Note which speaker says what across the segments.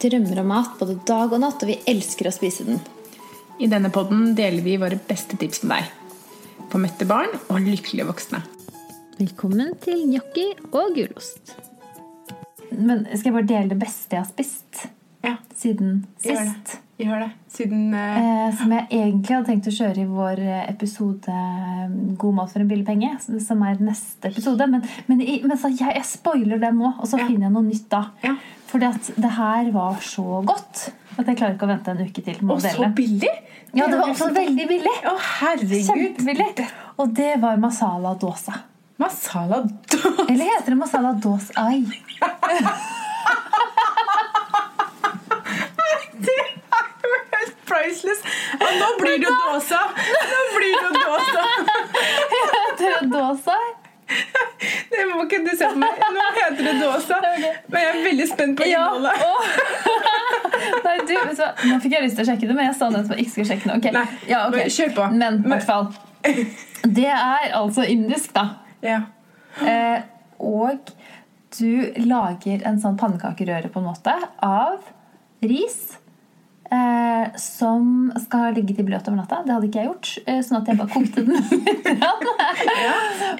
Speaker 1: drømmer om mat både dag og natt, og vi elsker å spise den.
Speaker 2: I denne podden deler vi våre beste tips med deg. For møtte barn og lykkelige voksne.
Speaker 1: Velkommen til gnocchi og gulost.
Speaker 3: Men skal jeg bare dele det beste jeg har spist
Speaker 2: Ja,
Speaker 3: siden
Speaker 2: gjør det. Gjør det. Siden eh,
Speaker 3: Eh, som jeg egentlig hadde tenkt å kjøre i vår eh, episode eh, 'God mat for en billig penge', som er neste episode. Men, men, men så jeg, jeg spoiler den nå, og så
Speaker 2: Ja.
Speaker 3: finner jeg noe nytt da.
Speaker 2: Ja.
Speaker 3: At det her var så godt at jeg klarer ikke å vente en uke til.
Speaker 2: Og så
Speaker 3: billig!
Speaker 2: billig!
Speaker 3: Ja, det var også veldig billig.
Speaker 2: Å, herregud!
Speaker 3: Kjempebillig. Og det var masala dosa.
Speaker 2: Masala dosa.
Speaker 3: Eller heter det masala dosa? Ai.
Speaker 2: Det er jo helt priceless. Og nå blir det jo dåsa! Nå blir det dåsa.
Speaker 3: Heter det dåsa?
Speaker 2: Det må ikke du se på meg. Nå heter det dåsa. Men jeg er veldig spent på
Speaker 3: Ja.
Speaker 2: innholdet.
Speaker 3: Nei, du, så. Nå fikk jeg lyst til å sjekke det, men jeg sa nettopp jeg ikke skulle sjekke det. Okay.
Speaker 2: Nei,
Speaker 3: ja, okay.
Speaker 2: men kjør på.
Speaker 3: Men i hvert fall. Det er altså indisk, da.
Speaker 2: Ja.
Speaker 3: Eh, og du lager en sånn pannekakerøre på en måte av ris. Eh, som skal ligge til bløt over natta. Det hadde ikke jeg gjort. Eh, sånn at jeg bare kokte den.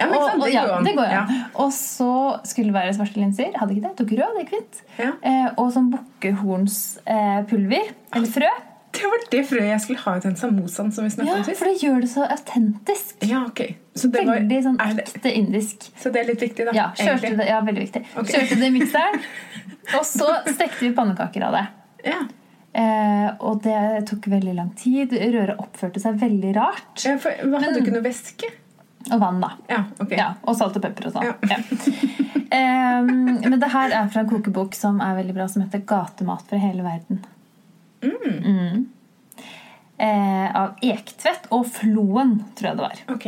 Speaker 2: Ja, men ikke sant,
Speaker 3: og, og, ja, det går an.
Speaker 2: Ja.
Speaker 3: Og så skulle det være svarte linser. Hadde ikke det. Tok rød, gikk fint.
Speaker 2: Ja.
Speaker 3: Eh, og sånn bukkehornspulver. eller frø.
Speaker 2: Det var det frøet jeg skulle ha i den samosaen som vi
Speaker 3: Ja,
Speaker 2: snakket om sist.
Speaker 3: for det gjør det så autentisk.
Speaker 2: Ja, ok. Så det, var,
Speaker 3: Veldig sånn ekte indisk.
Speaker 2: så det er litt viktig, da?
Speaker 3: Ja, kjørte det, ja veldig viktig.
Speaker 2: Okay.
Speaker 3: Kjørte det i mikseren, og så stekte vi pannekaker av det.
Speaker 2: Ja.
Speaker 3: Eh, og det tok veldig lang tid. Røret oppførte seg veldig rart.
Speaker 2: Ja, for, hva, hadde du ikke noe væske?
Speaker 3: Og vann, da.
Speaker 2: Ja, okay.
Speaker 3: Ja, og salt og pepper og sånn.
Speaker 2: Ja.
Speaker 3: Em, men det her er fra en kokebok som er veldig bra, som heter 'Gatemat fra hele verden'. Mm. Eh, av Ektvedt og Floen, tror jeg det var.
Speaker 2: Ok.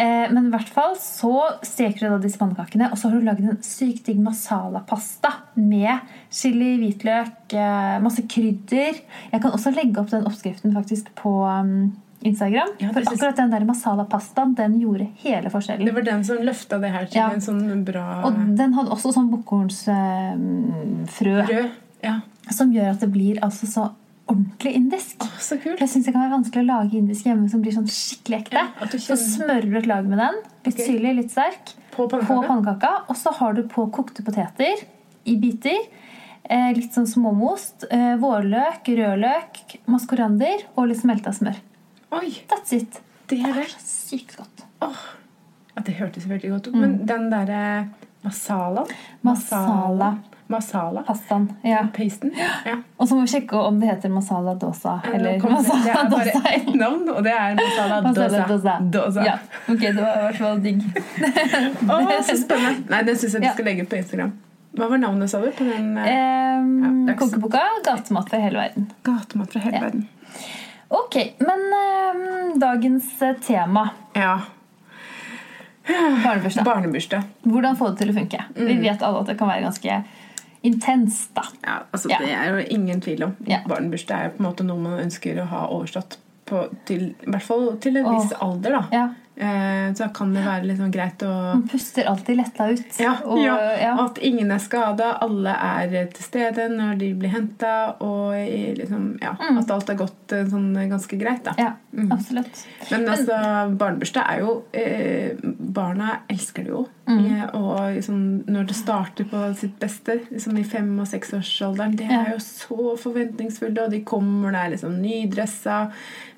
Speaker 3: Eh, men i hvert fall så steker du da disse pannekakene, og så har du laget en sykt digg masala-pasta med chili, hvitløk, eh, masse krydder. Jeg kan også legge opp den oppskriften faktisk på um, Instagram.
Speaker 2: Ja,
Speaker 3: for akkurat den der masala-pastaen den gjorde hele forskjellen.
Speaker 2: Det var den som løfta det her til
Speaker 3: Ja.
Speaker 2: en sånn bra
Speaker 3: Og den hadde også sånn bukkhornsfrø,
Speaker 2: rød. Ja.
Speaker 3: som gjør at det blir altså så ordentlig indisk.
Speaker 2: Oh, så kult.
Speaker 3: Jeg synes det kan være vanskelig å lage indisk hjemme som blir sånn skikkelig ekte.
Speaker 2: Ja,
Speaker 3: Så smører du et lag med den. Litt
Speaker 2: okay.
Speaker 3: syrlig, litt sterk.
Speaker 2: På
Speaker 3: På
Speaker 2: pannekaka?
Speaker 3: Og så har du på kokte poteter i biter. Eh, litt sånn småmost. Eh, vårløk, rødløk, maskorander og litt smelta smør.
Speaker 2: Oi,
Speaker 3: That's it.
Speaker 2: det er det.
Speaker 3: Sykt godt.
Speaker 2: Oh. ja, det hørtes veldig godt ut. Men den derre masala
Speaker 3: Masala.
Speaker 2: Masala.
Speaker 3: Pastaen. Ja.
Speaker 2: Pasten. Ja.
Speaker 3: Og så må vi sjekke om det heter masala dosa eller
Speaker 2: Masala Dosa. det, det er bare
Speaker 3: dosa.
Speaker 2: ett navn, og det er masala
Speaker 3: Masala
Speaker 2: dosa. dosa.
Speaker 3: Ja, ok, det var i hvert fall digg.
Speaker 2: Å, så spennende. Nei, den syns jeg du
Speaker 3: Ja.
Speaker 2: skal legge ut på Instagram. Hva var navnet, sa du? på den
Speaker 3: Um,
Speaker 2: Ja, det
Speaker 3: kokeboka 'Gatemat fra hele verden'.
Speaker 2: Gatemat fra hele
Speaker 3: Ja.
Speaker 2: verden?
Speaker 3: Ok, men um, dagens eh, tema
Speaker 2: Ja.
Speaker 3: barnebursdag.
Speaker 2: Barnebursdag.
Speaker 3: Hvordan få det til å funke. Vi
Speaker 2: Mm.
Speaker 3: vet alle at det kan være ganske intenst. da.
Speaker 2: Ja, altså. Det er jo ingen tvil om.
Speaker 3: Ja.
Speaker 2: Barnebursdag er på en måte noe man ønsker å ha overstått. På, til, I hvert fall til en viss
Speaker 3: Åh.
Speaker 2: alder. da
Speaker 3: Ja,
Speaker 2: Så kan det være sånn greit å
Speaker 3: Man puster alltid letta ut.
Speaker 2: ja,
Speaker 3: og,
Speaker 2: ja,
Speaker 3: ja.
Speaker 2: At ingen er skada, alle er til stede når de blir henta, og liksom, ja,
Speaker 3: Mm.
Speaker 2: at alt har gått eh, sånn ganske greit. da
Speaker 3: ja
Speaker 2: Mm.
Speaker 3: absolutt.
Speaker 2: Men altså, barnebursdag er jo eh, Barna elsker det jo.
Speaker 3: Mm.
Speaker 2: Eh, og liksom, når det starter på sitt beste, liksom i fem- og seksårsalderen, det er jo så forventningsfulle, og de kommer der liksom nydressa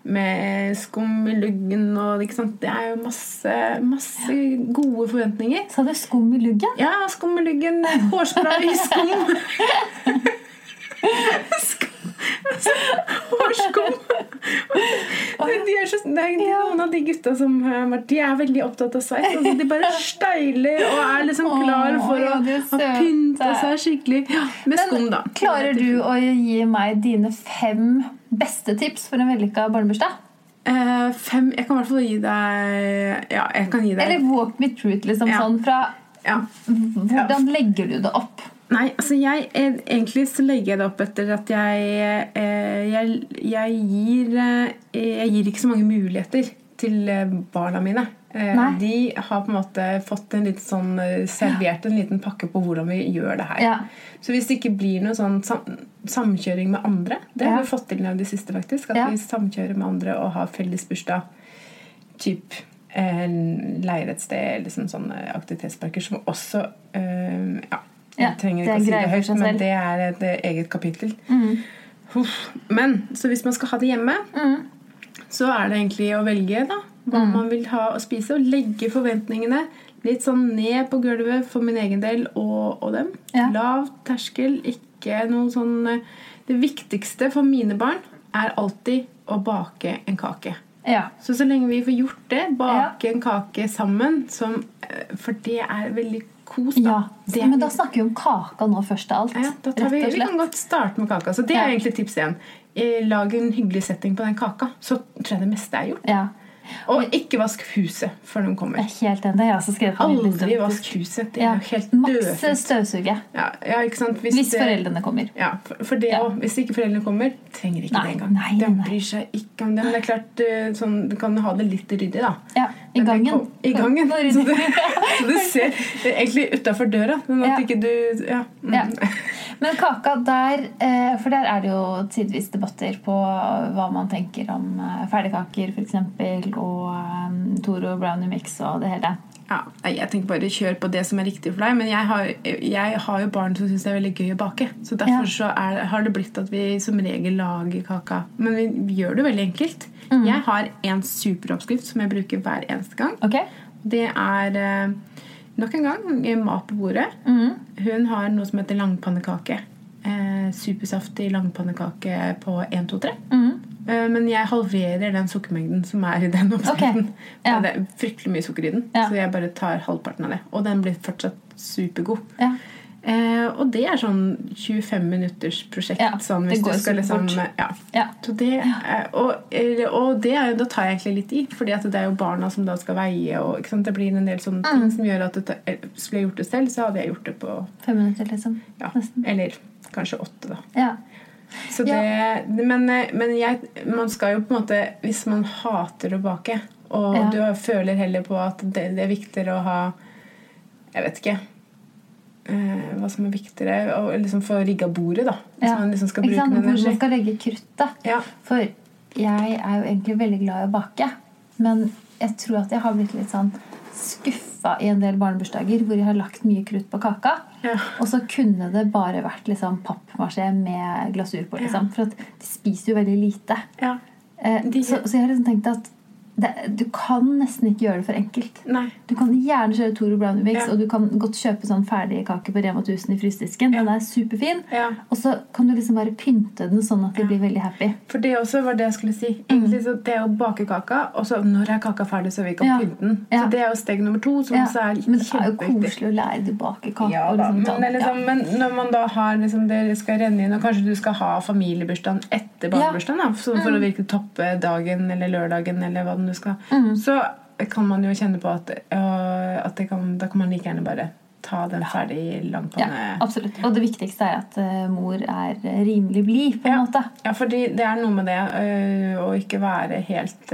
Speaker 2: med skum i luggen og ikke sant? Det er jo masse, masse gode forventninger.
Speaker 3: Sa du skum i luggen.
Speaker 2: Ja, skum i luggen, hårspray i skum. Skum. Hårskum. De er så, det er noen av de gutta som De er veldig opptatt av sveis. Altså, de bare steiler og er liksom klar for å ha pynta seg skikkelig. Med skum, da.
Speaker 3: klarer du å gi meg dine fem beste tips for en vellykka barnebursdag?
Speaker 2: Uh, fem Jeg kan i hvert fall gi deg Ja, jeg kan gi deg
Speaker 3: Eller walk me through it, liksom
Speaker 2: Ja.
Speaker 3: sånn fra
Speaker 2: ja.
Speaker 3: Hvordan legger du det opp?
Speaker 2: Nei, altså jeg Egentlig så legger jeg det opp etter at jeg eh, Jeg, jeg gir eh, Jeg gir ikke så mange muligheter til barna mine. Eh,
Speaker 3: Nei.
Speaker 2: de har på en måte fått en litt sånn servert en liten pakke på hvordan vi gjør det her.
Speaker 3: Ja.
Speaker 2: Så hvis det ikke blir noe sånn samkjøring med andre Det har vi fått til nå i det siste, faktisk. At vi samkjører med andre og har felles bursdag. Typ eh, leier et sted, liksom sånne aktivitetsparker som også eh, Ja,
Speaker 3: Ja,
Speaker 2: trenger
Speaker 3: er
Speaker 2: ikke å si det høyt, men det er et eh, eget kapittel.
Speaker 3: Mm.
Speaker 2: Men så hvis man skal ha det hjemme,
Speaker 3: Mm.
Speaker 2: så er det egentlig å velge da, hva man vil ha å spise, og legge forventningene litt sånn ned på gulvet for min egen del og, og dem.
Speaker 3: Ja.
Speaker 2: Lav terskel, ikke noe sånn eh, Det viktigste for mine barn er alltid å bake en kake.
Speaker 3: Ja.
Speaker 2: Så så lenge vi får gjort det, bake en kake sammen, som, eh, for det er veldig kos. Da.
Speaker 3: ja.
Speaker 2: Det
Speaker 3: Men da snakker vi om kaka nå først av alt.
Speaker 2: ja, da tar vi, vi kan godt starte med kaka. Så det
Speaker 3: Ja.
Speaker 2: er egentlig tips igjen. Eh, Lag en hyggelig setting på den kaka, så tror jeg det meste er gjort.
Speaker 3: Ja.
Speaker 2: Og ikke vask huset før de kommer.
Speaker 3: Er helt enig. Jeg også skrevet.
Speaker 2: Aldri vask huset. Det er
Speaker 3: Ja.
Speaker 2: jo helt
Speaker 3: Maks støvsuge.
Speaker 2: Ja, ja, ikke sant?
Speaker 3: Hvis
Speaker 2: det-
Speaker 3: foreldrene kommer.
Speaker 2: Ja, for, for det
Speaker 3: Ja.
Speaker 2: Hvis ikke foreldrene kommer, trenger ikke
Speaker 3: Nei,
Speaker 2: det engang.
Speaker 3: nei,
Speaker 2: De bryr seg ikke om det. Men det er klart, eh, sånn, du kan ha det litt ryddig, da.
Speaker 3: Ja, I gangen.
Speaker 2: I gangen. Så det, så du ser er egentlig utafor døra. Men at
Speaker 3: Ja.
Speaker 2: ikke du Ja. mm.
Speaker 3: Ja. Men kaka der eh, For der er det jo tidvis debatter på hva man tenker om eh, ferdigkaker f.eks. Og eh, Toro brownie mix og det hele.
Speaker 2: Ja, jeg tenker bare kjør på det som er riktig for deg. Men jeg har, jeg har jo barn som syns det er veldig gøy å bake. Så derfor
Speaker 3: Ja.
Speaker 2: så er, har det blitt at vi som regel lager kaka. Men vi, vi gjør det veldig enkelt.
Speaker 3: Mm.
Speaker 2: Jeg har en superoppskrift som jeg bruker hver eneste gang.
Speaker 3: Okay.
Speaker 2: Det er eh, nok en gang eh, mat på bordet.
Speaker 3: Mm.
Speaker 2: Hun har noe som heter langpannekake. Eh, supersaftig langpannekake på 1, 2, 3.
Speaker 3: Mm.
Speaker 2: Eh, Men jeg halverer den sukkermengden som er i den oppskriften.
Speaker 3: Okay. ja.
Speaker 2: Det er fryktelig mye sukker i den,
Speaker 3: Ja.
Speaker 2: så jeg bare tar halvparten av det. Og den blir fortsatt supergod.
Speaker 3: Ja.
Speaker 2: Eh, og det er sånn 25 minutters prosjekt.
Speaker 3: Ja,
Speaker 2: sånn, hvis du skal liksom, ja.
Speaker 3: ja.
Speaker 2: Det, eh, og, og det er, da tar jeg egentlig litt i, fordi det er jo barna som da skal veie. Og? Det blir en del sånne ting
Speaker 3: Mm.
Speaker 2: som gjør at det eh, Skulle jeg gjort det selv, så hadde jeg gjort det på
Speaker 3: Fem minutter, liksom.
Speaker 2: Eller kanskje åtte, da.
Speaker 3: Ja.
Speaker 2: Så det, men eh, men jeg, man skal jo på en måte Hvis man hater å bake, og du føler heller på at det, det er viktigere å ha Jeg vet ikke eh, hva som er viktigere. Å liksom få rigga bordet, da.
Speaker 3: Ja.
Speaker 2: man liksom skal bruke
Speaker 3: Hvor man skal legge kruttet.
Speaker 2: Ja.
Speaker 3: For jeg er jo egentlig veldig glad i å bake. Men jeg tror at jeg har blitt litt sånn skuffa i en del barnebursdager hvor jeg har lagt mye krutt på kaka.
Speaker 2: Ja.
Speaker 3: Og så kunne det bare vært liksom pappmasjé med glasur på. Liksom. For de spiser jo veldig lite.
Speaker 2: ja.
Speaker 3: Eh,
Speaker 2: De-
Speaker 3: så, så jeg har liksom tenkt at det, du kan nesten ikke gjøre det for enkelt.
Speaker 2: Nei.
Speaker 3: Du kan gjerne kjøre Toro Brownie Mix,
Speaker 2: Ja.
Speaker 3: og du kan godt kjøpe sånn ferdig kake på Rema 1000 i frysdisken. Den er superfin.
Speaker 2: Ja.
Speaker 3: Og så kan du liksom bare pynte den sånn at de blir veldig happy.
Speaker 2: For det også var det jeg skulle si. Egentlig så Det å bake kaka, og så når er kaka ferdig, så vi kan
Speaker 3: Ja.
Speaker 2: pynte den. Så det er jo steg nummer to, som
Speaker 3: Ja.
Speaker 2: også er
Speaker 3: Men det er jo koselig å lære de bake kake.
Speaker 2: Ja
Speaker 3: liksom
Speaker 2: men, det liksom, men når man da har liksom, dere skal renne inn, og kanskje du skal ha familiebursdagen etter barnebursdagen, da, så for å virkelig toppe dagen eller lørdagen, eller hva det nå skal, så kan man jo kjenne på at, uh, at det kan, da kan man like gjerne bare ta den ferdig langpanne.
Speaker 3: ja, absolutt. Og det viktigste er at uh, mor er rimelig blid, på en
Speaker 2: Ja.
Speaker 3: måte.
Speaker 2: Ja, fordi det er noe med det uh, å ikke være helt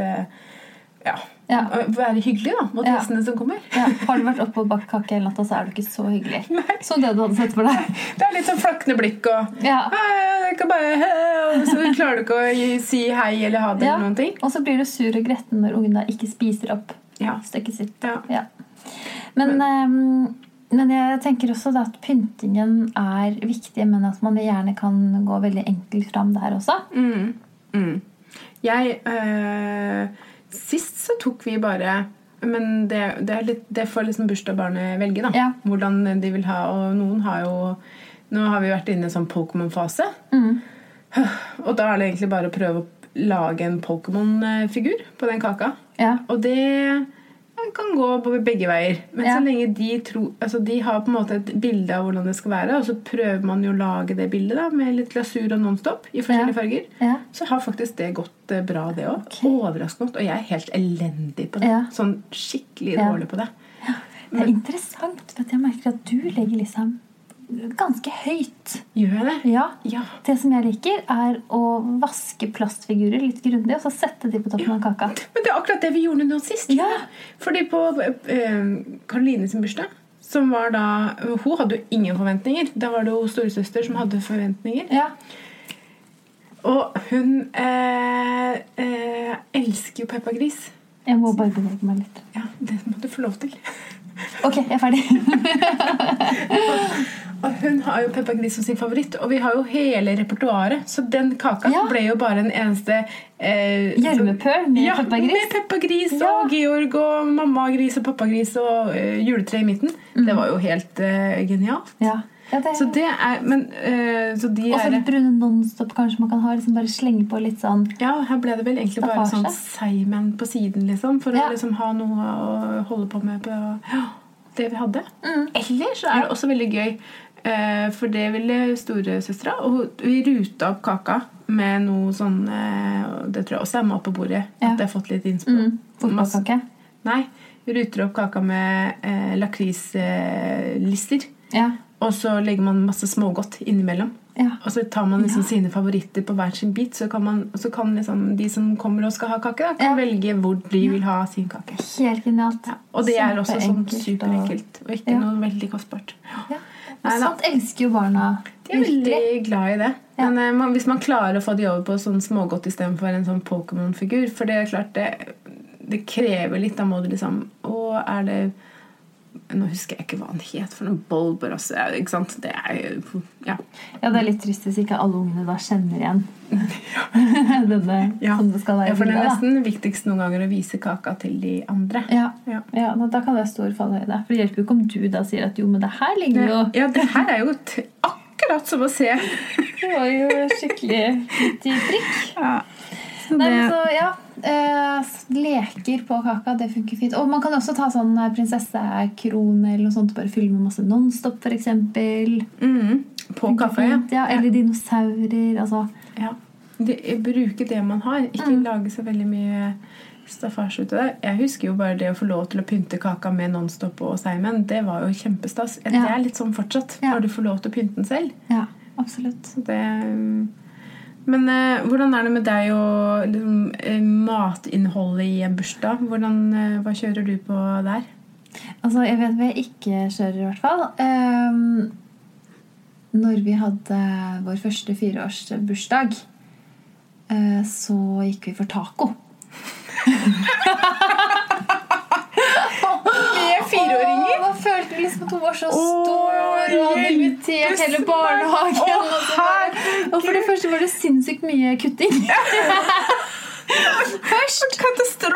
Speaker 2: ja,
Speaker 3: Ja.
Speaker 2: være hyggelig da, mot
Speaker 3: Ja.
Speaker 2: gjestene som kommer.
Speaker 3: Ja, har du vært oppe og bakt kake hele natta, så er du ikke så hyggelig. Som det du hadde sett for deg.
Speaker 2: Det er litt sånn flakne blikk og
Speaker 3: Ja.
Speaker 2: «Hei, kan bare, så klarer du ikke å si hei eller ha det eller noen ting.
Speaker 3: Og så blir du sur og gretten når ungen da ikke spiser opp
Speaker 2: Ja.
Speaker 3: stykket sitt.
Speaker 2: Ja.
Speaker 3: Ja. Men, ehm, men jeg tenker også at pyntingen er viktig, men at man gjerne kan gå veldig enkelt fram der også.
Speaker 2: Mm. Mm. Jeg øh, Sist så tok vi bare Men det, det, litt, det får liksom bursdagsbarnet velge, da.
Speaker 3: Ja.
Speaker 2: Hvordan de vil ha. Og noen har jo Nå har vi vært inne i en sånn Pokémon-fase.
Speaker 3: Mm.
Speaker 2: Og da er det egentlig bare å prøve å lage en Pokémon-figur på den kaka.
Speaker 3: Ja.
Speaker 2: Og det kan gå på begge veier. Men
Speaker 3: Ja.
Speaker 2: så lenge de, tro, altså de har på en måte et bilde av hvordan det skal være, og så prøver man jo å lage det bildet da, med litt glasur og Nonstop i forskjellige
Speaker 3: Ja.
Speaker 2: farger,
Speaker 3: Ja.
Speaker 2: så har faktisk det gått eh, bra, det òg.
Speaker 3: Okay.
Speaker 2: Overraskende godt. Og jeg er helt elendig på det. Sånn skikkelig dårlig på det.
Speaker 3: Det er interessant. for at Jeg merker at du legger liksom ganske høyt.
Speaker 2: Gjør det?
Speaker 3: Ja.
Speaker 2: Ja.
Speaker 3: Det som jeg liker, er å vaske plastfigurer litt grundig og så sette de på toppen av kaka.
Speaker 2: Men det er akkurat det vi gjorde nå sist.
Speaker 3: Ja.
Speaker 2: Fordi på eh, Karoline sin bursdag som var da, Hun hadde jo ingen forventninger. Da var det jo storesøster som hadde forventninger.
Speaker 3: Ja.
Speaker 2: Og hun eh, eh, elsker jo Peppa Gris.
Speaker 3: Jeg må bare bevege meg litt.
Speaker 2: Ja, det må du få lov til.
Speaker 3: Ok, jeg er ferdig.
Speaker 2: Og hun har jo Peppa Gris som sin favoritt, og vi har jo hele repertoaret. Så den kaka
Speaker 3: Ja.
Speaker 2: ble jo bare en eneste eh,
Speaker 3: Gjørmepøl med
Speaker 2: ja,
Speaker 3: Peppa Gris.
Speaker 2: Med Peppa Gris
Speaker 3: Ja.
Speaker 2: og Georg og mamma Gris og pappa Gris og uh, juletre i midten. Det var jo helt uh, genialt.
Speaker 3: Ja. ja det,
Speaker 2: Så det er Men eh, Så de
Speaker 3: og så
Speaker 2: er
Speaker 3: brune Nonstop kanskje man kan ha. Liksom bare slenge på litt sånn
Speaker 2: Ja, her ble det vel egentlig bare
Speaker 3: Staffasje.
Speaker 2: sånn seigmenn på siden, liksom. For
Speaker 3: Ja.
Speaker 2: å liksom ha noe å holde på med på ja, det vi hadde.
Speaker 3: Mm.
Speaker 2: Eller så er det også veldig gøy, for det ville storesøstera. Og vi ruta opp kaka med noe sånn eh, Det tror jeg også er mat på bordet.
Speaker 3: Ja.
Speaker 2: At jeg har fått litt innspill.
Speaker 3: mm, fotballkake.
Speaker 2: Nei, vi ruter opp kaka med eh, lakrislister.
Speaker 3: Ja.
Speaker 2: og så legger man masse smågodt innimellom.
Speaker 3: Ja.
Speaker 2: Og så tar man liksom sine favoritter på hver sin bit. Så kan, man, så kan liksom de som kommer og skal ha kake, da, kan velge hvor de vil ha sin kake.
Speaker 3: Helt genialt.
Speaker 2: Ja. Og det er også sånn superenkelt. Og ikke noe veldig kostbart.
Speaker 3: Ja.
Speaker 2: Da.
Speaker 3: sånt elsker jo barna.
Speaker 2: De er veldig glad i det.
Speaker 3: Ja.
Speaker 2: Men eh, man, hvis man klarer å få de over på sånn smågodt istedenfor en sånn Pokémon-figur For det er klart det, det krever litt. Da må du liksom Å, er det Nå husker jeg ikke hva han het for noen Bulber sant? Det er Ja.
Speaker 3: Ja, det er litt trist hvis ikke alle ungene da kjenner igjen denne
Speaker 2: Ja.
Speaker 3: som det skal være
Speaker 2: ja, for det er
Speaker 3: nesten da.
Speaker 2: viktigst noen ganger å vise kaka til de andre.
Speaker 3: Ja.
Speaker 2: Ja.
Speaker 3: ja, da- kan det være stor fallhøyde. For det hjelper jo ikke om du da sier at jo, men det her ligger jo
Speaker 2: Ja, det her er jo akkurat som å se.
Speaker 3: Det var jo skikkelig litt i prikk.
Speaker 2: Ja. Så
Speaker 3: Nei, men så ja eh, Leker på kaka, det funker fint. Og man kan også ta sånn eh, prinsessekrone eller noe sånt. Bare fylle med masse Nonstop, f.eks.
Speaker 2: mm, på kaffe, ja.
Speaker 3: ja. Eller dinosaurer. Altså.
Speaker 2: ja. De, bruke det man har. Ikke
Speaker 3: Mm.
Speaker 2: lage så veldig mye staffasje ut av det. Jeg husker jo bare det å få lov til å pynte kaka med Nonstop og Seimen. Det var jo kjempestas. Det
Speaker 3: Ja.
Speaker 2: er litt sånn fortsatt, når du får lov til å pynte den selv.
Speaker 3: Ja, absolutt.
Speaker 2: Det, mm. Men eh, hvordan er det med deg og liksom, eh, matinnholdet i en bursdag? Hvordan, eh, hva kjører du på der?
Speaker 3: Altså, jeg vet hva jeg ikke kjører, i hvert fall. Um, når vi hadde vår første fireårsbursdag, uh, så gikk vi for taco.
Speaker 2: Fireåringer?
Speaker 3: Da følte vi liksom at hun var så stor og hadde invitert hele barnehagen.
Speaker 2: Åh,
Speaker 3: og, så bare, og for det første var det sinnssykt mye kutting. Først.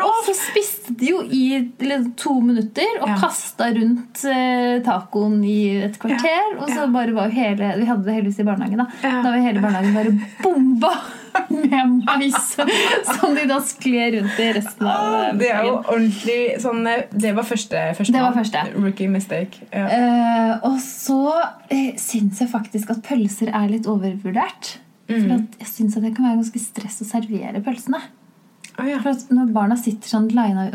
Speaker 3: Og så spiste de jo i to minutter og
Speaker 2: Ja.
Speaker 3: kasta rundt eh, tacoen i et kvarter. Og så bare var hele Vi hadde det heldigvis i barnehagen. Da
Speaker 2: Ja.
Speaker 3: Da var hele barnehagen bare bomba med mais som de da skler rundt i resten av eh,
Speaker 2: Det er jo ordentlig sånn eh, Det var første, første
Speaker 3: Det var første.
Speaker 2: Rookie mistake. Ja.
Speaker 3: Eh, og så eh, syns jeg faktisk at pølser er litt overvurdert.
Speaker 2: Mm.
Speaker 3: For at jeg syns det kan være ganske stress å servere pølsene.
Speaker 2: Å, ja.
Speaker 3: For at Når barna sitter sånn lina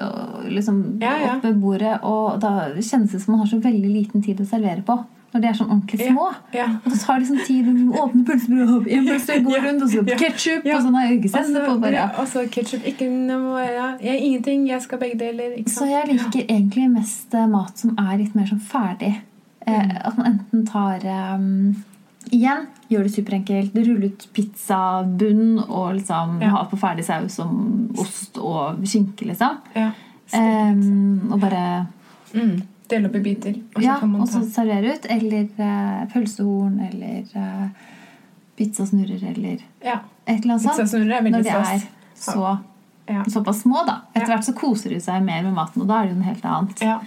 Speaker 3: liksom,
Speaker 2: Ja, ja.
Speaker 3: opp ved bordet, og da kjennes det som man har så veldig liten tid å servere på. Når de er sånn ordentlig små.
Speaker 2: Ja.
Speaker 3: Og så tar de sånn tid å åpne pølsebrød, og en pølse går
Speaker 2: Ja.
Speaker 3: rundt, og så ketsjup,
Speaker 2: Ja.
Speaker 3: og sånn ikke
Speaker 2: Og så ketsjup. Ikke noe ja. jeg, Ingenting. Jeg skal begge deler.
Speaker 3: Så jeg liker egentlig mest eh, mat som er litt mer sånn ferdig. Eh, at man enten tar um, Igjen, gjør det superenkelt. Rull ut pizzabunn og liksom
Speaker 2: Ja.
Speaker 3: ha på ferdig saus som ost og skinke, liksom.
Speaker 2: Ja.
Speaker 3: Eh, og bare
Speaker 2: Mm. Dele opp i biter. Og så
Speaker 3: Ja,
Speaker 2: kan man
Speaker 3: og så servere ut. Eller uh, pølsehorn eller uh, pizzasnurrer eller
Speaker 2: ja.
Speaker 3: et eller annet sånt. Når de er så,
Speaker 2: Ja.
Speaker 3: såpass små, da. Etter hvert så koser de seg mer med maten, og da er det jo noe helt annet.
Speaker 2: Ja.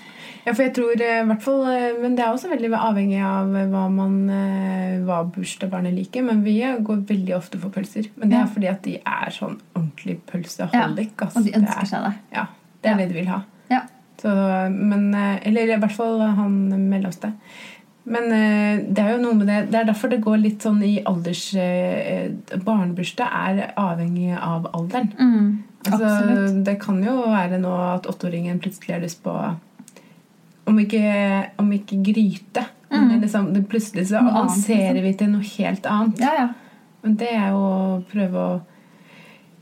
Speaker 2: ja, for jeg tror eh, i hvert fall Men det er også veldig avhengig av hva man hva bursdagsbarnet liker. Men vi går veldig ofte for pølser. Men det er fordi at de er sånn ordentlig pølseholdik. Ja,
Speaker 3: Og de
Speaker 2: er-
Speaker 3: ønsker seg det.
Speaker 2: Ja, det er det de vil ha. Så, men, eh, eller i hvert fall han mellomste. Men eh, det er jo noe med det Det er derfor det går litt sånn i alders eh, Barnebursdag er avhengig av alderen.
Speaker 3: Mm,
Speaker 2: Altså, det kan jo være nå at åtteåringen plutselig har lyst på om ikke, om ikke gryte, Men liksom, det plutselig så
Speaker 3: Mm.
Speaker 2: Avanserer vi til noe helt annet.
Speaker 3: Ja, ja.
Speaker 2: Men det er jo å prøve å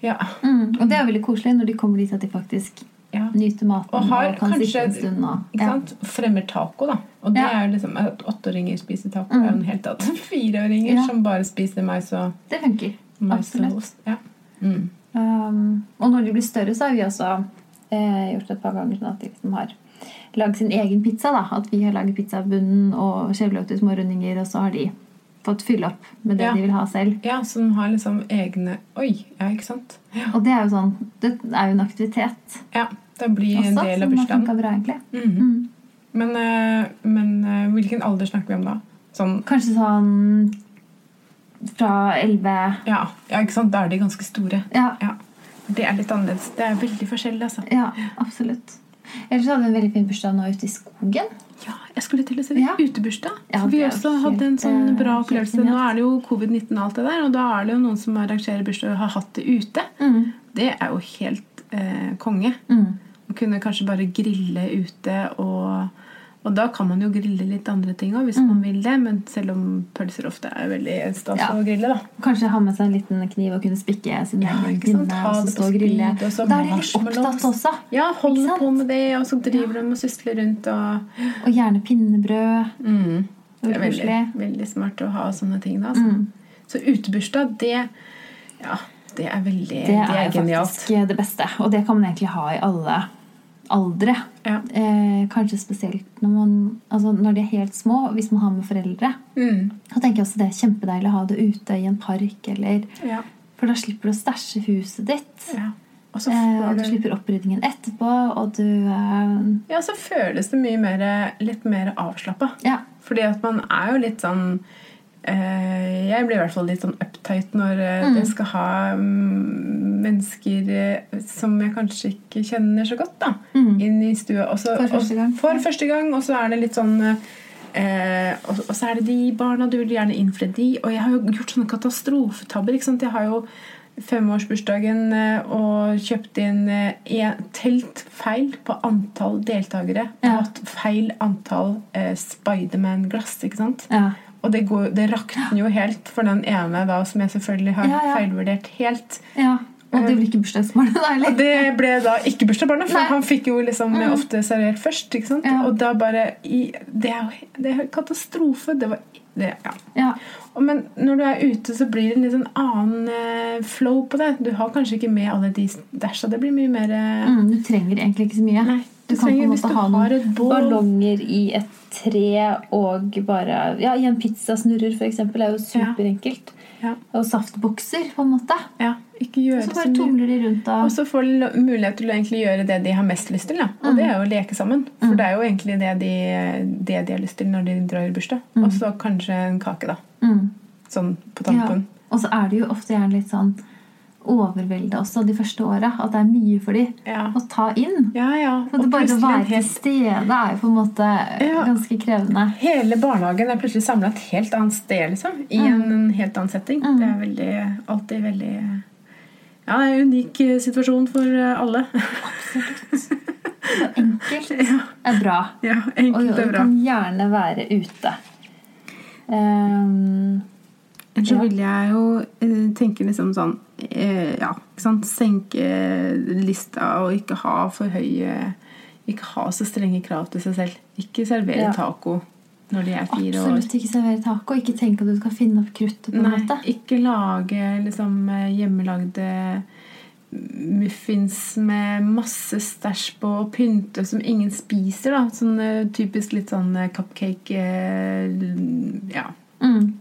Speaker 2: Ja.
Speaker 3: Mm. Og det er veldig koselig når de kommer dit at de faktisk
Speaker 2: ja.
Speaker 3: nyte maten
Speaker 2: Og
Speaker 3: og, kan
Speaker 2: kanskje, sitte
Speaker 3: en stund. Og,
Speaker 2: sant? Fremmer taco, da. Og det
Speaker 3: Ja.
Speaker 2: er jo liksom At åtteåringer spiser taco, er jo en helt annen Fireåringer
Speaker 3: Ja.
Speaker 2: som bare spiser mais og,
Speaker 3: Det funker.
Speaker 2: mais og
Speaker 3: Absolutt.
Speaker 2: ost. Ja. Mm.
Speaker 3: Um, og når de blir større, så har vi også eh, gjort det et par ganger sånn at de liksom har lagd sin egen pizza. da At vi har laget pizza av bunnen og skjevløkte små rundinger, og så har de fått fylle opp med det
Speaker 2: Ja.
Speaker 3: de vil ha selv.
Speaker 2: ja, som har liksom egne Oi, ja, ikke sant? Ja.
Speaker 3: Og det er jo sånn Det er jo en aktivitet
Speaker 2: ja det blir en
Speaker 3: også
Speaker 2: del av bursdagen.
Speaker 3: bra, egentlig.
Speaker 2: Mhm.
Speaker 3: Mm.
Speaker 2: Men, eh, men eh, hvilken alder snakker vi om da? Sånn
Speaker 3: Kanskje sånn fra 11
Speaker 2: Ja, ja ikke sant? Da er de ganske store.
Speaker 3: Ja,
Speaker 2: Ja. Det er litt annerledes. Det er veldig forskjellig, altså.
Speaker 3: ja absolutt. Ellers hadde vi en veldig fin bursdag nå ute i skogen.
Speaker 2: Ja, jeg skulle til å si
Speaker 3: Ja.
Speaker 2: utebursdag.
Speaker 3: Ja,
Speaker 2: vi også hadde en sånn
Speaker 3: eh,
Speaker 2: bra opplevelse. Nå er det jo covid-19 og alt det der, og da er det jo noen som arrangerer bursdag og har hatt det ute.
Speaker 3: Mm.
Speaker 2: Det er jo helt eh, konge.
Speaker 3: Mm.
Speaker 2: Man kunne kanskje bare grille ute, og, og da kan man jo grille litt andre ting òg, hvis man vil det. Men selv om pølser ofte er veldig stas
Speaker 3: Ja.
Speaker 2: å grille, da.
Speaker 3: Kanskje ha med seg en liten kniv og kunne spikke sin
Speaker 2: Ja,
Speaker 3: egen pinne. Og så
Speaker 2: det
Speaker 3: stå og grille.
Speaker 2: og så
Speaker 3: Da er de litt opptatt også.
Speaker 2: Ja, holde på med det, og så driver de og sysler rundt og
Speaker 3: Og gjerne pinnebrød.
Speaker 2: mm. Det er
Speaker 3: Veldig
Speaker 2: veldig, smart å ha sånne ting. Da, altså.
Speaker 3: Mm.
Speaker 2: Så utebursdag, det Ja, det er veldig
Speaker 3: Det er
Speaker 2: genialt.
Speaker 3: faktisk det beste. Og det kan man egentlig ha i alle aldre.
Speaker 2: Ja.
Speaker 3: Eh, kanskje spesielt når, man, altså når de er helt små, hvis man har med foreldre.
Speaker 2: Mm.
Speaker 3: Så tenker jeg også det er kjempedeilig å ha det ute i en park. Eller,
Speaker 2: Ja.
Speaker 3: for da slipper du å stæsje huset ditt.
Speaker 2: ja. Og så
Speaker 3: Eh, og du slipper oppryddingen etterpå. Og du eh,
Speaker 2: Ja, så føles det mye mer, litt mer avslappa.
Speaker 3: Ja.
Speaker 2: Fordi at man er jo litt sånn Jeg blir i hvert fall litt sånn uptight når mm. jeg skal ha mm, mennesker eh, som jeg kanskje ikke kjenner så godt, da,
Speaker 3: Mm.
Speaker 2: inn i stua. Også,
Speaker 3: For første gang.
Speaker 2: Og, for første gang. Og så er det litt sånn eh, og, og så er det de barna du vil gjerne innfri de. Og jeg har jo gjort sånne katastrofetabber. ikke sant? Jeg har jo femårsbursdagen eh, og kjøpt inn eh, en, telt feil på antall deltakere. Og hatt feil antall eh, Spiderman-glass. ikke sant?
Speaker 3: ja.
Speaker 2: Og det, går, det rakner jo helt for den ene da, som jeg selvfølgelig har
Speaker 3: Ja, ja.
Speaker 2: feilvurdert helt.
Speaker 3: ja. Og det ble ikke bursdagsbarnet, da?
Speaker 2: Og
Speaker 3: Eller?
Speaker 2: det ble da ikke bursdagsbarnet, for
Speaker 3: Nei.
Speaker 2: han fikk jo liksom ofte servert først. ikke sant?
Speaker 3: Ja.
Speaker 2: Og da bare i, det er jo katastrofe. Det var det, ja.
Speaker 3: Ja.
Speaker 2: Og Men når du er ute, så blir det en litt sånn annen eh, flow på det. Du har kanskje ikke med alle de dæsja. Det blir mye mer eh,
Speaker 3: Mm, du trenger egentlig ikke så mye.
Speaker 2: Nei,
Speaker 3: du
Speaker 2: du
Speaker 3: kan på en måte ha noen ballonger i et tre og bare Ja, i en pizzasnurrer, eksempel, er jo superenkelt.
Speaker 2: Ja.
Speaker 3: Og saftbokser, på en måte.
Speaker 2: ja, ikke gjøre
Speaker 3: Så bare tumler de rundt
Speaker 2: av...
Speaker 3: og
Speaker 2: så får de mulighet til å egentlig gjøre det de har mest lyst til. Da. Og
Speaker 3: Mm.
Speaker 2: det er jo å leke sammen. For det er jo egentlig det de, det de har lyst til når de drar i bursdag. Og så kanskje en kake, da.
Speaker 3: mm.
Speaker 2: Sånn på
Speaker 3: ja.
Speaker 2: tampen.
Speaker 3: Og så er det jo ofte gjerne litt sånn overvelda også de første åra. At det er mye for dem
Speaker 2: Ja,
Speaker 3: å ta inn.
Speaker 2: ja. ja.
Speaker 3: For det bare å være til stede er jo på en måte ganske krevende.
Speaker 2: Hele barnehagen er plutselig samla et helt annet sted. liksom I
Speaker 3: Mm.
Speaker 2: en, helt annen setting. Det er veldig, alltid veldig Ja, det er en unik eh, situasjon for alle. alle.
Speaker 3: Så enkelt er bra.
Speaker 2: ja,
Speaker 3: Og
Speaker 2: er
Speaker 3: du
Speaker 2: og du
Speaker 3: kan gjerne være ute.
Speaker 2: Um, så
Speaker 3: Ja.
Speaker 2: vil jeg jo eh, tenke liksom sånn eh, Ja, ikke sant. Senke lista og ikke ha for høye Ikke ha så strenge krav til seg selv. Ikke servere
Speaker 3: Ja.
Speaker 2: taco når de er fire år.
Speaker 3: absolutt ikke servere taco. Ikke tenk at du skal finne opp kruttet. på en
Speaker 2: Nei,
Speaker 3: måte.
Speaker 2: ikke lage liksom eh, hjemmelagde muffins med masse stæsj på og pynte som ingen spiser. da Sånn eh, typisk litt sånn eh, cupcake eh, Ja.
Speaker 3: Mm.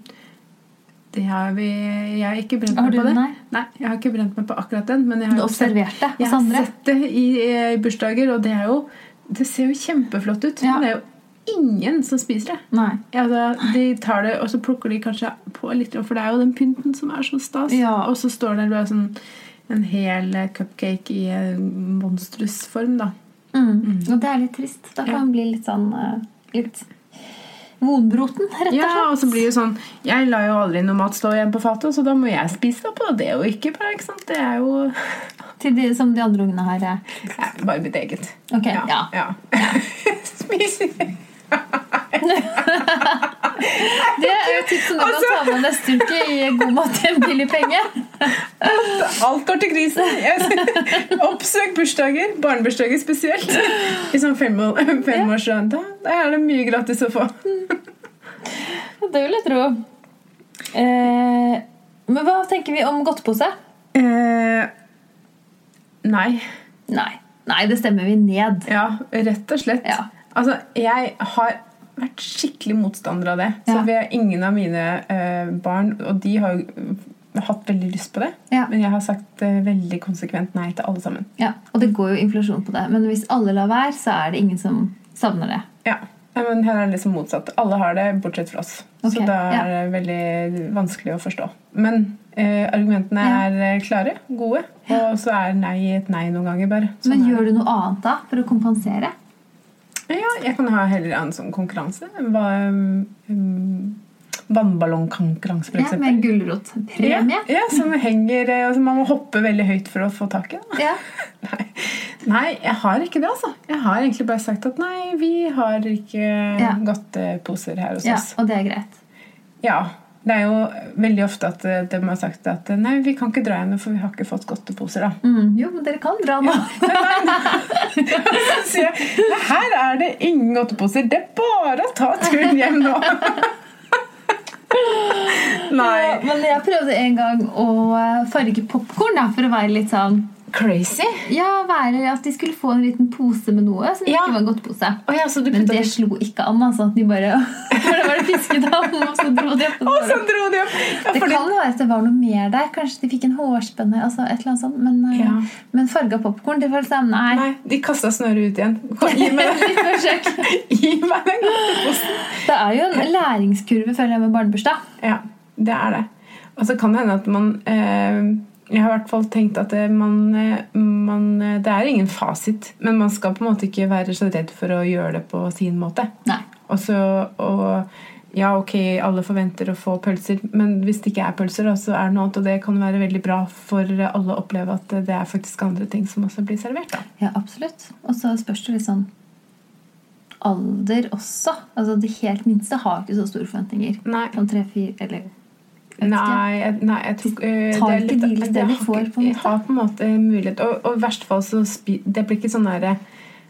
Speaker 2: Det har vi Jeg har ikke brent
Speaker 3: Har
Speaker 2: meg på det.
Speaker 3: Nei?
Speaker 2: Nei, jeg har ikke brent meg på akkurat den. Men jeg har, sett, jeg har sett det i, i bursdager, og det er jo Det ser jo kjempeflott ut.
Speaker 3: Ja.
Speaker 2: Men det er jo ingen som spiser det. Da, de tar det, og så plukker de kanskje på litt, for det er jo den pynten som er så stas.
Speaker 3: Ja.
Speaker 2: Og så står det bare sånn en hel eh, cupcake i monstrus monstrusform, da.
Speaker 3: Mm. Og det er litt trist. Da kan
Speaker 2: Ja.
Speaker 3: man bli litt sånn eh, Litt vonbroten, rett og slett.
Speaker 2: Ja, og så blir det sånn Jeg lar jo aldri noe mat stå igjen på fatet, så da må jeg spise opp, og det er jo ikke bra, ikke sant? Det er jo
Speaker 3: Til de, som de andre ungene her. eh.
Speaker 2: Ja, bare mitt eget.
Speaker 3: Ok, ja.
Speaker 2: ja. Spiser
Speaker 3: Det er jo tips som du kan ta med neste uke i God mat til en billig penge.
Speaker 2: Alt går til krisen. Oppsøk bursdager, barnebursdager spesielt. I sånn fem- femårsrand. Da, da er det mye gratis å få.
Speaker 3: Det vil jeg tro. Eh, men hva tenker vi om godtepose?
Speaker 2: Eh, nei.
Speaker 3: Nei. Nei, det stemmer vi ned.
Speaker 2: Ja, rett og slett.
Speaker 3: Ja.
Speaker 2: Altså, jeg har vært skikkelig motstander av det. Så
Speaker 3: Ja.
Speaker 2: vi har ingen av mine eh, barn, og de har jo hatt veldig lyst på det.
Speaker 3: Ja.
Speaker 2: Men jeg har sagt uh, veldig konsekvent nei til alle sammen.
Speaker 3: Ja, Og det går jo inflasjon på det. Men hvis alle lar være, så er det ingen som savner det.
Speaker 2: Ja. Men her er det liksom motsatt. Alle har det, bortsett fra oss.
Speaker 3: Okay.
Speaker 2: så da er det veldig vanskelig å forstå. Men uh, argumentene
Speaker 3: Ja.
Speaker 2: er eh, klare, gode, og så er nei et nei noen ganger, bare. Sånn
Speaker 3: Men gjør du noe annet da for å kompensere?
Speaker 2: Ja, jeg kan ha heller en sånn konkurranse. Hva, um, Vannballongkonkurranse, for
Speaker 3: Ja, med gulrotpremie?
Speaker 2: Ja, ja, som henger og altså Man må hoppe veldig høyt for å få tak i.
Speaker 3: Ja.
Speaker 2: Nei. nei, jeg har ikke det, altså. Jeg har egentlig bare sagt at nei, vi har ikke
Speaker 3: Ja.
Speaker 2: godteposer her hos
Speaker 3: ja,
Speaker 2: oss.
Speaker 3: og det er greit.
Speaker 2: Ja. Det er jo veldig ofte at eh, de har sagt at nei, vi kan ikke dra igjen for vi har ikke fått godteposer. da.
Speaker 3: Mm, jo, men dere kan dra nå.
Speaker 2: Sier jeg nei, her er det ingen godteposer, det er bare å ta turen hjem nå. Nei.
Speaker 3: Ja, men jeg prøvde en gang å farge popkorn for å være litt sånn
Speaker 2: Crazy.
Speaker 3: Ja, være at de skulle få en liten pose med noe som
Speaker 2: Ja.
Speaker 3: ikke var en godtepose.
Speaker 2: Oh, ja, så
Speaker 3: Men det slo ikke an. altså. De bare, For det var det fiskedam, og så dro de opp.
Speaker 2: Og
Speaker 3: så
Speaker 2: dro de opp. Ja,
Speaker 3: det kan jo være at det var noe mer der. Kanskje de fikk en hårspenne. altså et eller annet sånt. Men, eh,
Speaker 2: Ja.
Speaker 3: men farga popkorn, det var sånn Nei.
Speaker 2: Nei, de kasta snøret ut igjen. Gi meg den, gi meg den godteposen.
Speaker 3: Det er jo en læringskurve føler jeg med barnebursdag.
Speaker 2: Ja, det er det. Og så kan det hende at man eh, Jeg har i hvert fall tenkt at det, man, man Det er ingen fasit, men man skal på en måte ikke være så redd for å gjøre det på sin måte.
Speaker 3: Nei.
Speaker 2: Og så og ja, ok, alle forventer å få pølser, men hvis det ikke er pølser, så er det noe annet. Og det kan være veldig bra for alle å oppleve at det er faktisk andre ting som også blir servert. da.
Speaker 3: Ja, absolutt. Og så spørs det litt sånn alder også. Altså det helt minste har ikke så store forventninger.
Speaker 2: Nei.
Speaker 3: Sånn tre-fire eller.
Speaker 2: Nei, jeg, nei, jeg tror uh,
Speaker 3: Tar
Speaker 2: er
Speaker 3: ikke de litt det de får, på en måte?
Speaker 2: har på en måte mulighet Og, i verste fall så Det blir ikke sånn der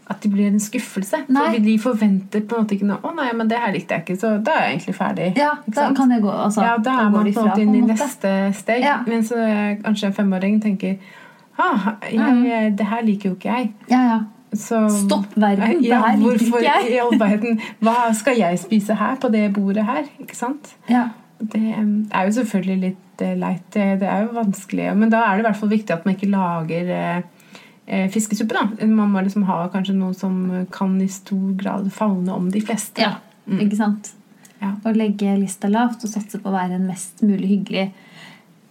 Speaker 2: at det blir en skuffelse.
Speaker 3: Nei.
Speaker 2: For de forventer på en måte ikke noe 'Å nei, men det her likte jeg ikke', så da er jeg egentlig ferdig.
Speaker 3: Ja, da kan jeg gå. Altså,
Speaker 2: ja, da er
Speaker 3: går
Speaker 2: man på en måte inn i neste steg.
Speaker 3: Ja.
Speaker 2: Men så eh, kanskje en femåring tenker ah, jeg,
Speaker 3: Mm.
Speaker 2: Det her liker jo ikke jeg.
Speaker 3: Ja, ja.
Speaker 2: Så,
Speaker 3: Stopp verden, det her liker ikke jeg.
Speaker 2: i all verden Hva skal jeg spise her, på det bordet her? Ikke sant?
Speaker 3: ja.
Speaker 2: Det er jo selvfølgelig litt eh, leit. Det, er jo vanskelig. Men da er det i hvert fall viktig at man ikke lager eh, eh, fiskesuppe. da. Man må liksom ha kanskje noe som kan i stor grad favne om de fleste.
Speaker 3: ja. Ikke sant?
Speaker 2: Ja.
Speaker 3: Å legge lista lavt og satse på å være en mest mulig hyggelig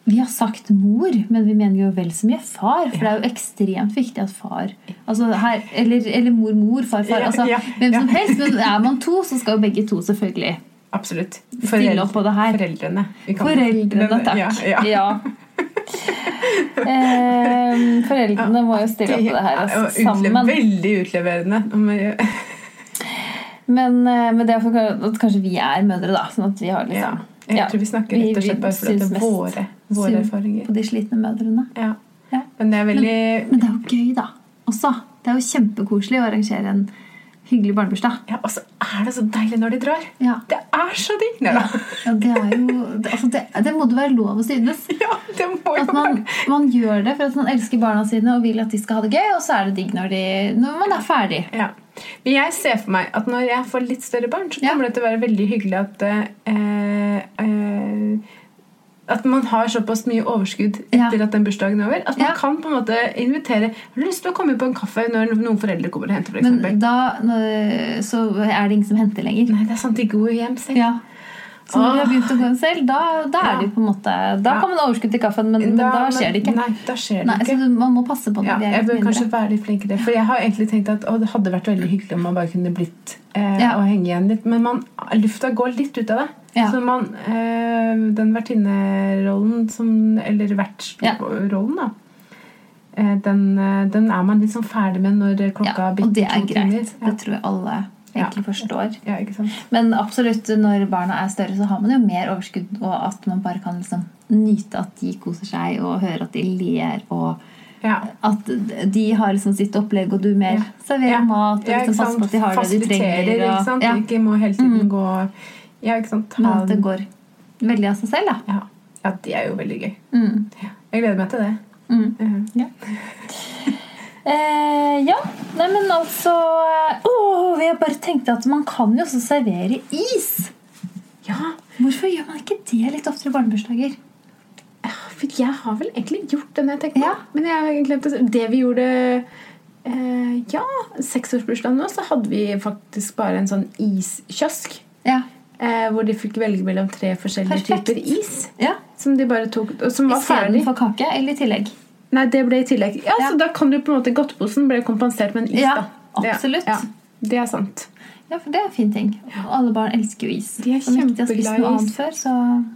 Speaker 3: Vi har sagt mor, men vi mener jo vel så mye far. For det er jo ekstremt viktig at far altså her, eller, eller mor, mor, far, far.
Speaker 2: Ja,
Speaker 3: Altså,
Speaker 2: ja,
Speaker 3: hvem som helst. Men er man to, så skal jo begge to selvfølgelig
Speaker 2: Absolutt.
Speaker 3: stille opp på det her.
Speaker 2: Foreldrene.
Speaker 3: Foreldrene, takk.
Speaker 2: Ja, ja.
Speaker 3: Ja. Eh, foreldrene må jo stille opp på det her altså, sammen.
Speaker 2: Veldig utleverende. Men-
Speaker 3: Men, eh, det er for at kanskje vi er mødre, da. Sånn at vi har
Speaker 2: Ja.
Speaker 3: liksom
Speaker 2: Jeg tror vi snakker rett og slett
Speaker 3: vi
Speaker 2: for at det er våre, våre erfaringer.
Speaker 3: på de slitne mødrene.
Speaker 2: Ja.
Speaker 3: Ja.
Speaker 2: Men det er veldig
Speaker 3: Men det er jo gøy, da. Også. Det er jo kjempekoselig å arrangere en hyggelig barnebursdag.
Speaker 2: ja, Og så er det så deilig når de drar.
Speaker 3: Ja.
Speaker 2: Det er så digg! Ja.
Speaker 3: Ja, det er jo det, altså det, det må det være lov å synes.
Speaker 2: Ja, det må jo
Speaker 3: At man, man gjør det for at man elsker barna sine og vil at de skal ha det gøy, og så er det digg når, de, når man er ferdig.
Speaker 2: Ja. Men jeg ser for meg at når jeg får litt større barn, så kommer det til å være veldig hyggelig at eh, eh, At man har såpass mye overskudd
Speaker 3: Ja.
Speaker 2: etter at den bursdagen er over. At man
Speaker 3: Ja.
Speaker 2: kan på en måte invitere Har du lyst til å komme på en kaffe når noen foreldre kommer og henter? For
Speaker 3: Men da så er det ingen som henter lenger.
Speaker 2: Nei, det er sant, de går jo hjem selv.
Speaker 3: Ja. Så når vi har begynt å gå inn selv, da, da er det jo på en måte Da
Speaker 2: Ja.
Speaker 3: kan man ha overskudd til kaffen, men, men da skjer det ikke.
Speaker 2: Nei, da skjer det
Speaker 3: Nei,
Speaker 2: ikke.
Speaker 3: så Man må passe på når
Speaker 2: Ja,
Speaker 3: de er
Speaker 2: jeg bør kanskje være litt flink i det. For jeg har egentlig tenkt at å, det hadde vært veldig hyggelig om man bare kunne blitt eh,
Speaker 3: Ja.
Speaker 2: og henge igjen litt. Men man, lufta går litt ut av det.
Speaker 3: Ja.
Speaker 2: Så man, eh, den vertinnerollen som Eller vertsrollen, da. Eh, den, eh, den er man liksom ferdig med når klokka
Speaker 3: Ja, og det er
Speaker 2: to timer.
Speaker 3: greit.
Speaker 2: Ja.
Speaker 3: Det tror jeg alle egentlig forstår.
Speaker 2: Ja, ikke sant?
Speaker 3: Men absolutt, når barna er større, så har man jo mer overskudd, og at man bare kan liksom nyte at de koser seg, og høre at de ler, og
Speaker 2: Ja.
Speaker 3: at de har liksom sitt opplegg, og du mer
Speaker 2: Ja.
Speaker 3: serverer mat, og liksom
Speaker 2: ikke
Speaker 3: passer på at de har det de
Speaker 2: trenger.
Speaker 3: trenger.
Speaker 2: ikke sant?
Speaker 3: ja,
Speaker 2: Ikke må hele tiden gå Ja, ikke sant?
Speaker 3: men at det går veldig av seg selv, da.
Speaker 2: ja. det er jo veldig gøy.
Speaker 3: Mm.
Speaker 2: Jeg gleder meg til det.
Speaker 3: Mm.
Speaker 2: Mhm.
Speaker 3: Ja. Eh, ja. Nei, men altså oh, Jeg bare tenkte at man kan jo også servere is.
Speaker 2: Ja,
Speaker 3: Hvorfor gjør man ikke det litt oftere i barnebursdager?
Speaker 2: for jeg har vel egentlig gjort det når jeg tenker på
Speaker 3: Ja.
Speaker 2: Men jeg har glemt si Det vi gjorde eh, Ja, seksårsbursdagen nå, så hadde vi faktisk bare en sånn iskiosk.
Speaker 3: Ja.
Speaker 2: Eh, hvor de fikk velge mellom tre forskjellige
Speaker 3: Perfekt.
Speaker 2: typer is.
Speaker 3: ja.
Speaker 2: Som de bare tok, og som var ferdig.
Speaker 3: Istedenfor kake eller i tillegg?
Speaker 2: Nei, det ble i tillegg. Ja,
Speaker 3: Ja.
Speaker 2: Så da kan du på en måte Godteposen ble kompensert med en is.
Speaker 3: Ja,
Speaker 2: da.
Speaker 3: Absolutt.
Speaker 2: Ja, det er sant.
Speaker 3: Ja, for det er en fin ting. Og alle barn elsker jo is.
Speaker 2: De er
Speaker 3: Som ikke de har spist
Speaker 2: kjempeglad i is.
Speaker 3: før, så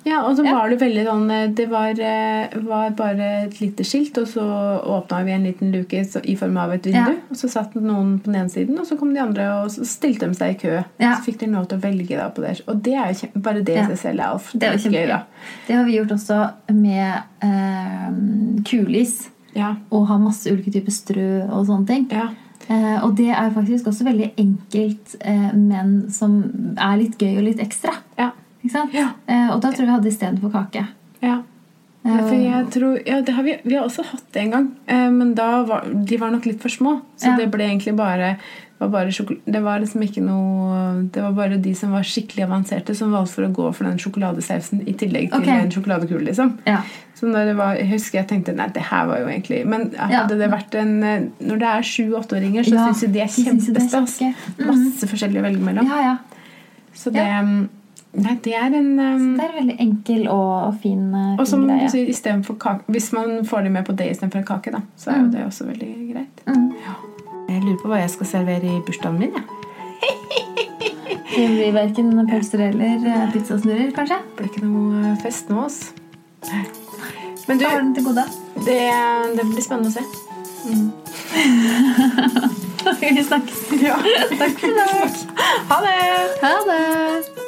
Speaker 2: Ja, og så
Speaker 3: Ja.
Speaker 2: var det veldig sånn eh, Det var, eh, var bare et lite skilt, og så åpna vi en liten luke i form av et vindu.
Speaker 3: Ja.
Speaker 2: Og så satt noen på den ene siden, og så kom de andre, og så stilte de seg i kø.
Speaker 3: Ja.
Speaker 2: Så fikk de lov til å velge da på det. Og det er jo kjempe, bare det i seg selv er alt
Speaker 3: det er
Speaker 2: gøy, da.
Speaker 3: Det har vi gjort også med eh, kulis.
Speaker 2: Ja.
Speaker 3: Og ha masse ulike typer strø og sånne ting.
Speaker 2: Ja.
Speaker 3: Eh, og det er faktisk også veldig enkelt, eh, men som er litt gøy og litt ekstra.
Speaker 2: Ja. Ja.
Speaker 3: Eh, og da tror jeg vi hadde istedenfor kake.
Speaker 2: ja. Jeg tror, ja, det har vi, vi har også hatt det en gang, eh, men var, de var nok litt for små. Så det ble egentlig bare, var Det var liksom ikke noe Det var bare de som var skikkelig avanserte, som valgte for å gå for den sjokoladesausen i tillegg til
Speaker 3: okay.
Speaker 2: en sjokoladekule. liksom.
Speaker 3: Ja.
Speaker 2: Så når det var, jeg husker jeg tenkte nei, det her var jo egentlig Men
Speaker 3: Ja.
Speaker 2: hadde det vært en Når det er sju-åtteåringer, så
Speaker 3: Ja,
Speaker 2: syns jeg de er
Speaker 3: jo det
Speaker 2: kjempestas.
Speaker 3: Mm.
Speaker 2: Masse forskjellig å velge mellom.
Speaker 3: ja, ja.
Speaker 2: Så det ja. Nei, det er en um,
Speaker 3: Det er en veldig enkel og fin, eh,
Speaker 2: Og
Speaker 3: fin
Speaker 2: som du
Speaker 3: greie.
Speaker 2: sier, kake, Hvis man får dem med på det istedenfor kake, da, så er jo det også veldig greit.
Speaker 3: Mm.
Speaker 2: Jeg lurer på hva jeg skal servere i bursdagen min. Ja.
Speaker 3: Det blir verken pølser eller eh, pizzasnurrer, kanskje?
Speaker 2: Det blir ikke noe fest nå, altså. Men du, det, det blir spennende å se.
Speaker 3: Vi snakkes.
Speaker 2: Ja.
Speaker 3: Takk for i dag.
Speaker 2: Ha det!
Speaker 3: Ha det.